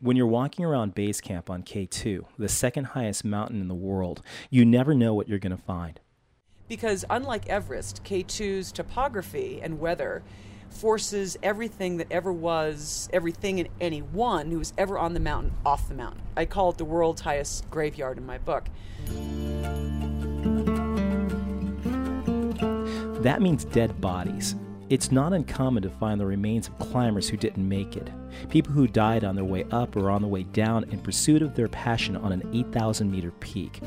When you're walking around base camp on K2, the second highest mountain in the world, you never know what you're going to find. Because unlike Everest, K2's topography and weather forces everything that ever was, everything and anyone who was ever on the mountain off the mountain. I call it the world's highest graveyard in my book. That means dead bodies. It's not uncommon to find the remains of climbers who didn't make it, people who died on their way up or on the way down in pursuit of their passion on an 8,000 meter peak.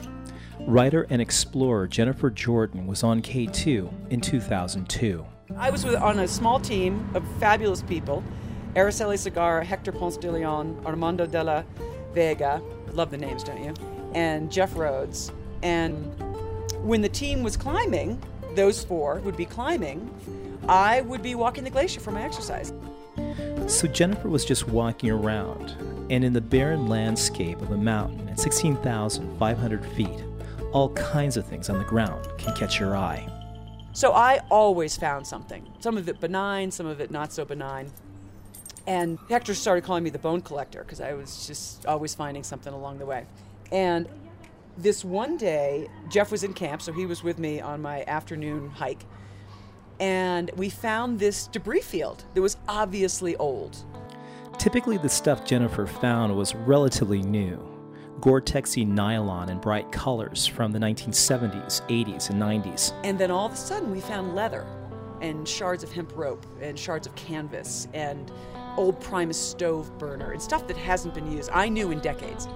Writer and explorer Jennifer Jordan was on K2 in 2002. I was with, on a small team of fabulous people Araceli Segarra, Hector Ponce de Leon, Armando de la Vega. Love the names, don't you? And Jeff Rhoads. And when the team was climbing, those four would be climbing, I would be walking the glacier for my exercise. So Jennifer was just walking around, and in the barren landscape of a mountain at 16,500 feet, all kinds of things on the ground can catch your eye. So I always found something. Some of it benign, some of it not so benign. And Hector started calling me the bone collector because I was just always finding something along the way. And this one day, Jeff was in camp, so he was with me on my afternoon hike. And we found this debris field that was obviously old. Typically, the stuff Jennifer found was relatively new. Gore-Texy nylon in bright colors from the 1970s, 80s, and 90s. And then all of a sudden we found leather and shards of hemp rope and shards of canvas and old Primus stove burner and stuff that hasn't been used, I knew, in decades.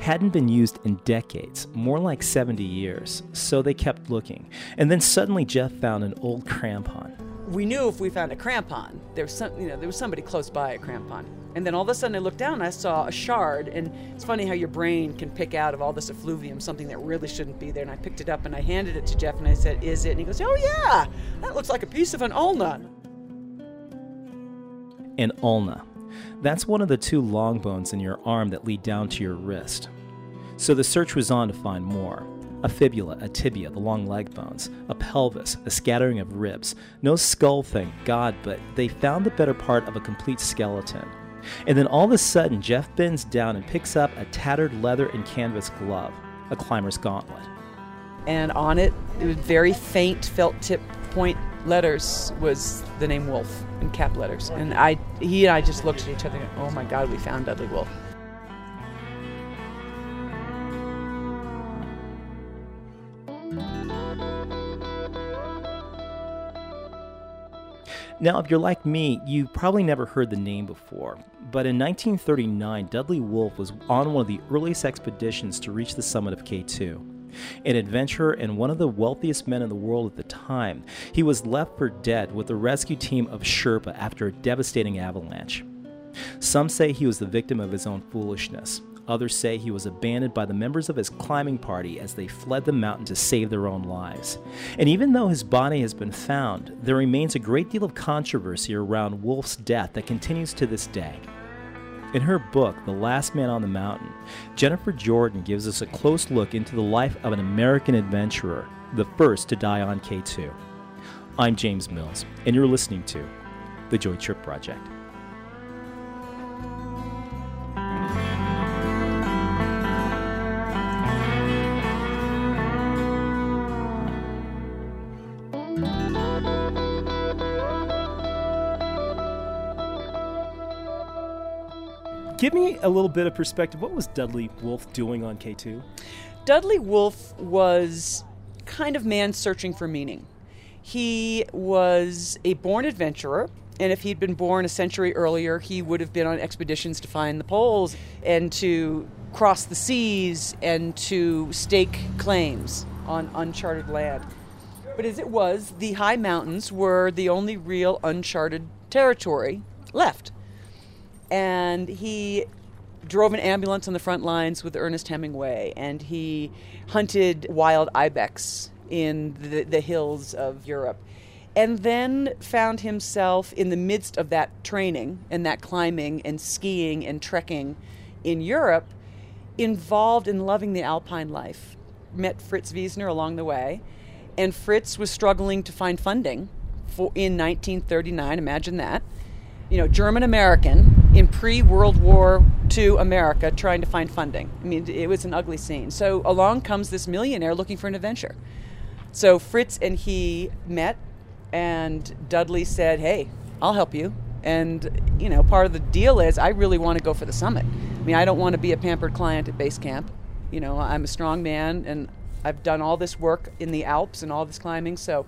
Hadn't been used in decades, more like 70 years, so they kept looking. And then suddenly Jeff found an old crampon. We knew if we found a crampon, there was some, you know, there was somebody close by a crampon. And then all of a sudden I looked down and I saw a shard. And it's funny how your brain can pick out of all this effluvium something that really shouldn't be there. And I picked it up and I handed it to Jeff and I said, Is it? And he goes, Oh, yeah, that looks like a piece of an ulna. An ulna. That's one of the two long bones in your arm that lead down to your wrist. So the search was on to find more a fibula, a tibia, the long leg bones, a pelvis, a scattering of ribs. No skull, thank God, but they found the better part of a complete skeleton. And then all of a sudden, Jeff bends down and picks up a tattered leather and canvas glove, a climber's gauntlet. And on it, it was very faint felt tip point letters was the name Wolfe in cap letters. And I, he and I just looked at each other and, oh my God, we found Dudley Wolfe. Now, if you're like me, you probably never heard the name before, but in 1939, Dudley Wolfe was on one of the earliest expeditions to reach the summit of K2. An adventurer and one of the wealthiest men in the world at the time, he was left for dead with a rescue team of Sherpa after a devastating avalanche. Some say he was the victim of his own foolishness. Others say he was abandoned by the members of his climbing party as they fled the mountain to save their own lives. And even though his body has been found, there remains a great deal of controversy around Wolfe's death that continues to this day. In her book, The Last Man on the Mountain, Jennifer Jordan gives us a close look into the life of an American adventurer, the first to die on K2. I'm James Mills, and you're listening to The Joy Trip Project. Give me a little bit of perspective. What was Dudley Wolfe doing on K2? Dudley Wolfe was kind of man searching for meaning. He was a born adventurer, and if he'd been born a century earlier, he would have been on expeditions to find the poles and to cross the seas and to stake claims on uncharted land. But as it was, the high mountains were the only real uncharted territory left and he drove an ambulance on the front lines with Ernest Hemingway, and he hunted wild ibex in the, the hills of Europe. And then found himself in the midst of that training and that climbing and skiing and trekking in Europe, involved in loving the alpine life. Met Fritz Wiessner along the way, and Fritz was struggling to find funding for, in 1939. Imagine that. You know, German American in pre World War II America trying to find funding. I mean, it was an ugly scene. So along comes this millionaire looking for an adventure. So Fritz and he met, and Dudley said, Hey, I'll help you. And, you know, part of the deal is I really want to go for the summit. I mean, I don't want to be a pampered client at base camp. You know, I'm a strong man and I've done all this work in the Alps and all this climbing, so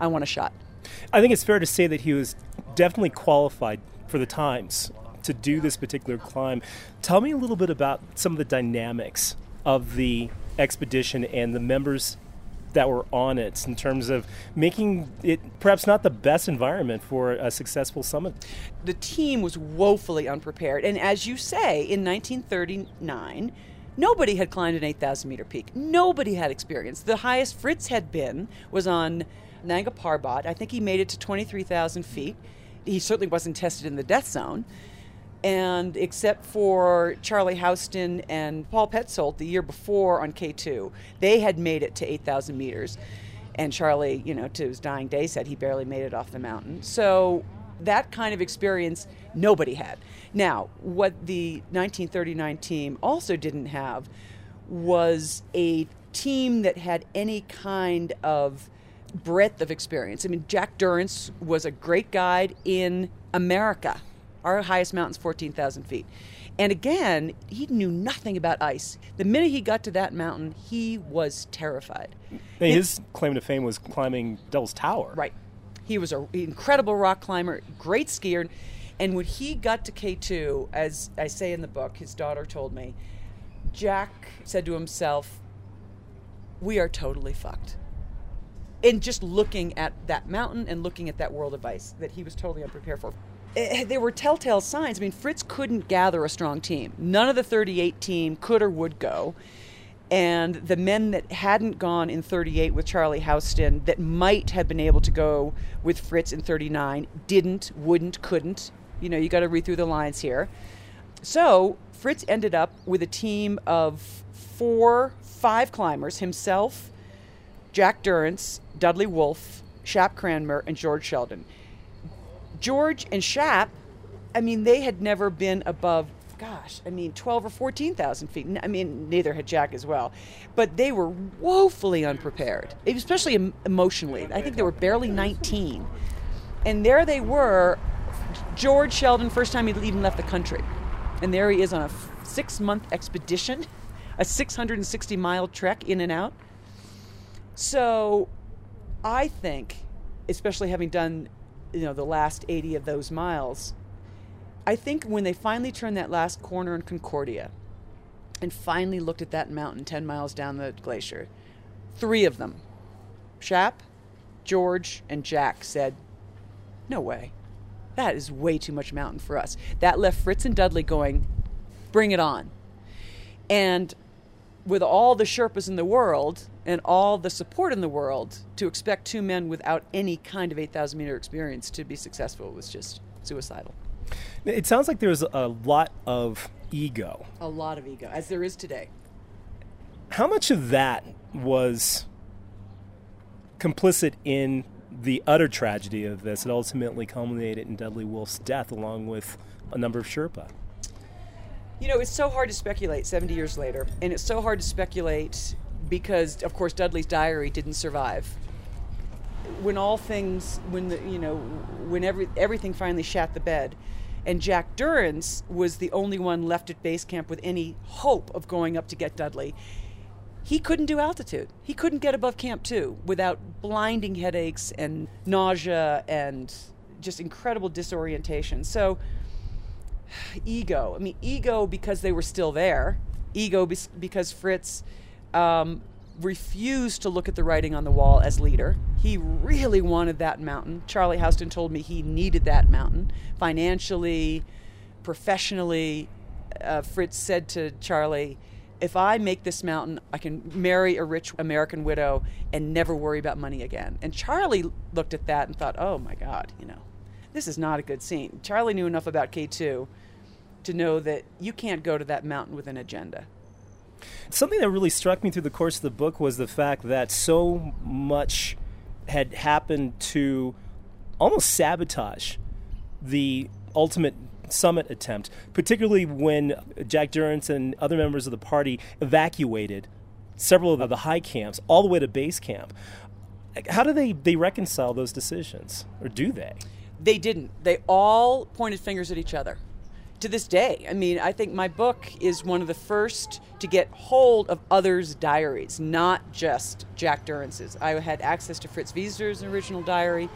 I want a shot. I think it's fair to say that he was definitely qualified for the times to do this particular climb. Tell me a little bit about some of the dynamics of the expedition and the members that were on it in terms of making it perhaps not the best environment for a successful summit? The team was woefully unprepared. And as you say, in 1939, nobody had climbed an 8,000 meter peak. Nobody had experience. The highest Fritz had been was on Nanga Parbat. I think he made it to 23,000 feet. He certainly wasn't tested in the death zone and except for Charlie Houston and Paul Petzoldt the year before on K2, they had made it to 8,000 meters. And Charlie, you know, to his dying day said he barely made it off the mountain. So that kind of experience nobody had. Now, what the 1939 team also didn't have was a team that had any kind of breadth of experience. I mean, Jack Durrance was a great guide in America our highest mountain's 14,000 feet. And again, he knew nothing about ice. The minute he got to that mountain, he was terrified. Hey, his claim to fame was climbing Devil's Tower. Right. He was an incredible rock climber, great skier. And when he got to K2, as I say in the book, his daughter told me, Jack said to himself, We are totally fucked. And just looking at that mountain and looking at that world of ice that he was totally unprepared for. Eh, there were telltale signs. I mean, Fritz couldn't gather a strong team. None of the 38 team could or would go. And the men that hadn't gone in 38 with Charlie Houston, that might have been able to go with Fritz in 39, didn't, wouldn't, couldn't. You know, you got to read through the lines here. So Fritz ended up with a team of four, five climbers himself, Jack Durrance, Dudley Wolfe, Shap Cranmer, and George Sheldon. George and Shap, I mean, they had never been above, gosh, I mean, 12 or 14,000 feet. I mean, neither had Jack as well. But they were woefully unprepared, especially emotionally. I think they were barely 19. And there they were, George Sheldon, first time he'd even left the country. And there he is on a six month expedition, a 660 mile trek in and out. So I think, especially having done you know the last 80 of those miles i think when they finally turned that last corner in concordia and finally looked at that mountain 10 miles down the glacier three of them shap george and jack said no way. That is way too much mountain for us. That left fritz and dudley going bring it on. And with all the sherpas in the world and all the support in the world to expect two men without any kind of 8,000 meter experience to be successful was just suicidal. It sounds like there's a lot of ego. A lot of ego, as there is today. How much of that was complicit in the utter tragedy of this that ultimately culminated in Dudley Wolfe's death, along with a number of Sherpa? You know, it's so hard to speculate 70 years later, and it's so hard to speculate because, of course, Dudley's diary didn't survive. When all things, when the, you know, when every, everything finally shat the bed, and Jack Durrance was the only one left at base camp with any hope of going up to get Dudley. He couldn't do altitude. He couldn't get above Camp 2 without blinding headaches and nausea and just incredible disorientation. So, ego. I mean, ego because they were still there, ego because Fritz um, refused to look at the writing on the wall as leader. He really wanted that mountain. Charlie Houston told me he needed that mountain financially, professionally. Uh, Fritz said to Charlie, if I make this mountain, I can marry a rich American widow and never worry about money again. And Charlie looked at that and thought, oh my God, you know, this is not a good scene. Charlie knew enough about K2 to know that you can't go to that mountain with an agenda. Something that really struck me through the course of the book was the fact that so much had happened to almost sabotage the ultimate summit attempt, particularly when Jack Durrance and other members of the party evacuated several of the high camps all the way to base camp. How do they, they reconcile those decisions, or do they? They didn't. They all pointed fingers at each other. To this day, I mean, I think my book is one of the first to get hold of others' diaries, not just Jack Durrance's. I had access to Fritz Wiessner's original diary.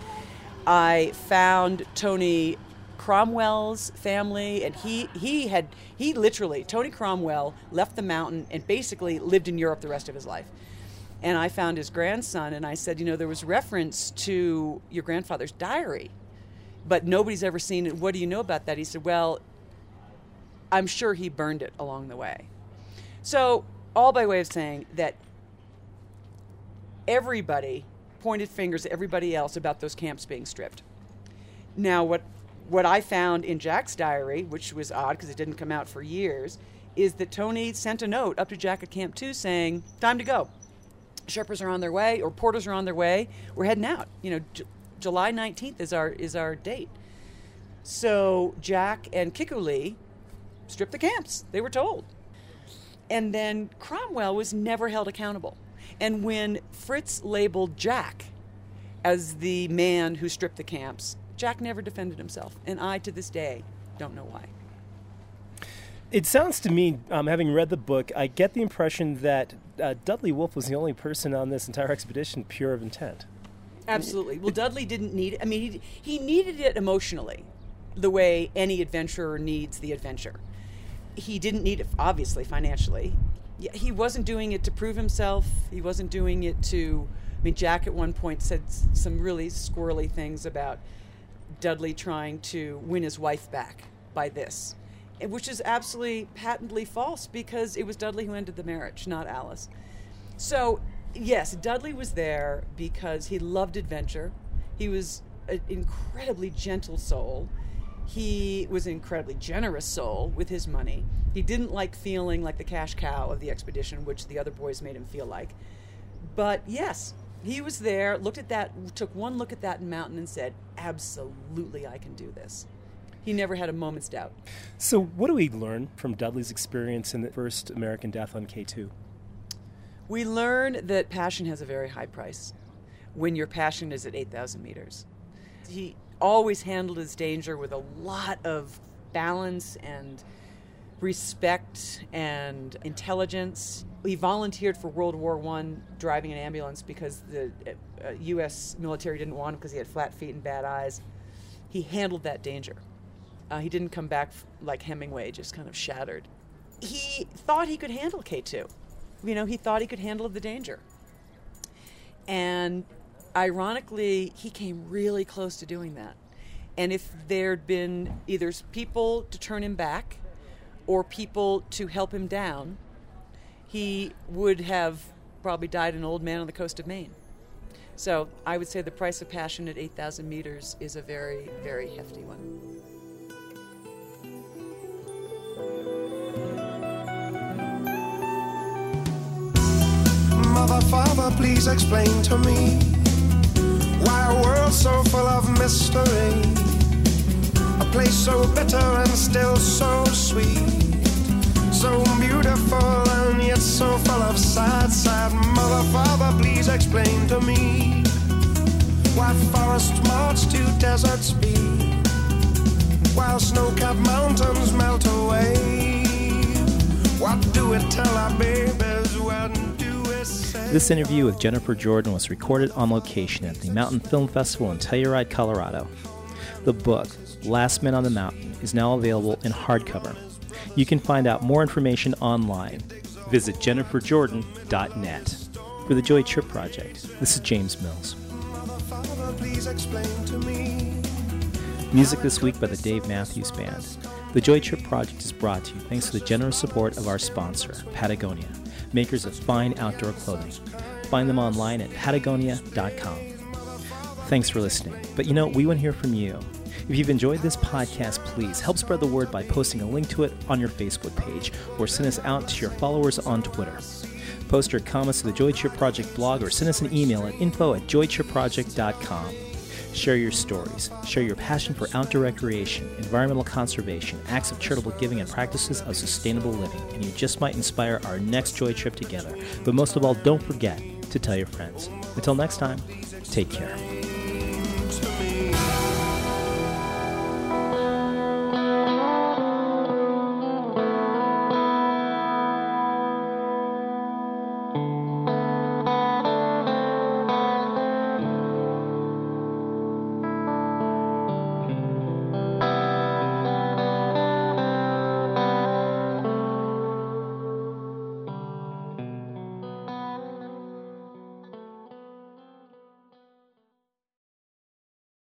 I found Tony Cromwell's family, and he he had he literally Tony Cromwell left the mountain and basically lived in Europe the rest of his life. And I found his grandson, and I said, you know, there was reference to your grandfather's diary, but nobody's ever seen it. What do you know about that? He said, well, I'm sure he burned it along the way. So, all by way of saying that everybody pointed fingers at everybody else about those camps being stripped. Now, what what I found in Jack's diary, which was odd because it didn't come out for years, is that Tony sent a note up to Jack at Camp 2 saying, Time to go. Sherpas are on their way, or porters are on their way. We're heading out. You know, July 19th is our, is our date. So Jack and Kikuli stripped the camps. They were told. And then Cromwell was never held accountable. And when Fritz labeled Jack as the man who stripped the camps, Jack never defended himself. And I, to this day, don't know why. It sounds to me, um, having read the book, I get the impression that uh, Dudley Wolfe was the only person on this entire expedition pure of intent. Absolutely. Well, Dudley didn't need it. I mean, he, he needed it emotionally, the way any adventurer needs the adventure. He didn't need it, obviously, financially. He wasn't doing it to prove himself. He wasn't doing it to. I mean, Jack at one point said some really squirrely things about Dudley trying to win his wife back by this, which is absolutely patently false because it was Dudley who ended the marriage, not Alice. So, yes, Dudley was there because he loved adventure. He was an incredibly gentle soul. He was an incredibly generous soul with his money. He didn't like feeling like the cash cow of the expedition, which the other boys made him feel like. But yes, he was there, looked at that, took one look at that mountain and said, Absolutely, I can do this. He never had a moment's doubt. So, what do we learn from Dudley's experience in the first American death on K2? We learn that passion has a very high price when your passion is at 8,000 meters. He always handled his danger with a lot of balance and respect and intelligence. He volunteered for World War One driving an ambulance because the uh, U.S. military didn't want him because he had flat feet and bad eyes. He handled that danger. Uh, he didn't come back like Hemingway, just kind of shattered. He thought he could handle K2. You know, he thought he could handle the danger. And ironically, he came really close to doing that. And if there'd been either people to turn him back or people to help him down, he would have probably died an old man on the coast of Maine. So I would say the price of passion at 8,000 meters is a very, very hefty one. Mother, Father, please explain to me why a world so full of mystery, a place so bitter and still so sweet, so beautiful and yet so full of sad, sad. Mother, Father, please explain to me why forests march to deserts be, while snow-capped mountains melt away. What do we tell our babies when? This interview with Jennifer Jordan was recorded on location at the Mountainfilm Festival in Telluride, Colorado. The book, Last Men on the Mountain, is now available in hardcover. You can find out more information online. Visit jenniferjordan.net. For the Joy Trip Project, this is James Mills. Music this week by the Dave Matthews Band. The Joy Trip Project is brought to you thanks to the generous support of our sponsor, Patagonia, makers of fine outdoor clothing. Find them online at patagonia.com. Thanks for listening. But you know, we want to hear from you. If you've enjoyed this podcast, please help spread the word by posting a link to it on your Facebook page or send us out to your followers on Twitter. Post your comments to the Joy Trip Project blog or send us an email at info at joytripproject.com. Share your stories. Share your passion for outdoor recreation, environmental conservation, acts of charitable giving, and practices of sustainable living, and you just might inspire our next joy trip together. But most of all, don't forget to tell your friends. Until next time, take care.